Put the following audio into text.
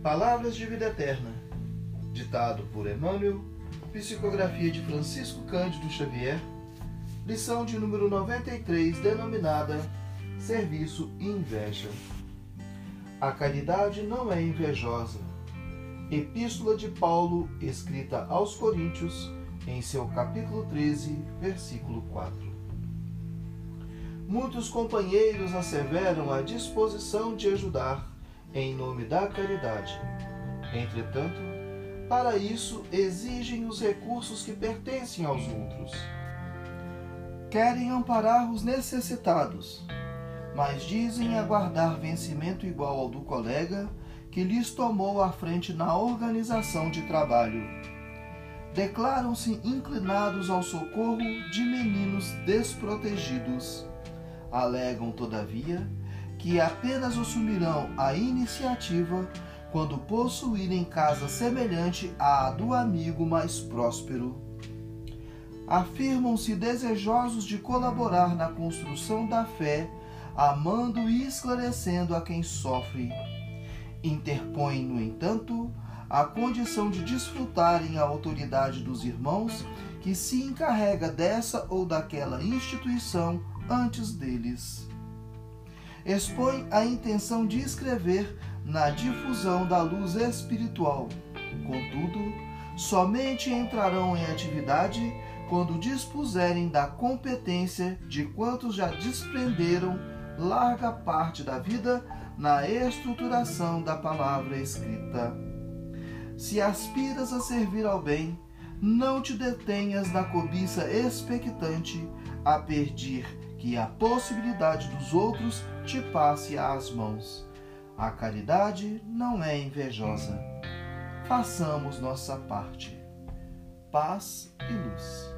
Palavras de Vida Eterna. Ditado por Emmanuel. Psicografia de Francisco Cândido Xavier. Lição de número 93, denominada Serviço e Inveja. A caridade não é invejosa. Epístola de Paulo, escrita aos Coríntios, em seu capítulo 13, versículo 4. Muitos companheiros asseveram a disposição de ajudar em nome da caridade. Entretanto, para isso exigem os recursos que pertencem aos outros. Querem amparar os necessitados, mas dizem aguardar vencimento igual ao do colega que lhes tomou a frente na organização de trabalho. Declaram-se inclinados ao socorro de meninos desprotegidos. Alegam, todavia, que apenas assumirão a iniciativa quando possuírem casa semelhante à do amigo mais próspero. Afirmam-se desejosos de colaborar na construção da fé, amando e esclarecendo a quem sofre. Interpõem, no entanto, a condição de desfrutarem a autoridade dos irmãos que se encarrega dessa ou daquela instituição antes deles expõe a intenção de escrever na difusão da luz espiritual. Contudo, somente entrarão em atividade quando dispuserem da competência de quantos já desprenderam larga parte da vida na estruturação da palavra escrita. Se aspiras a servir ao bem, não te detenhas na cobiça expectante a perder que a possibilidade dos outros te passe às mãos. A caridade não é invejosa. Façamos nossa parte. Paz e luz.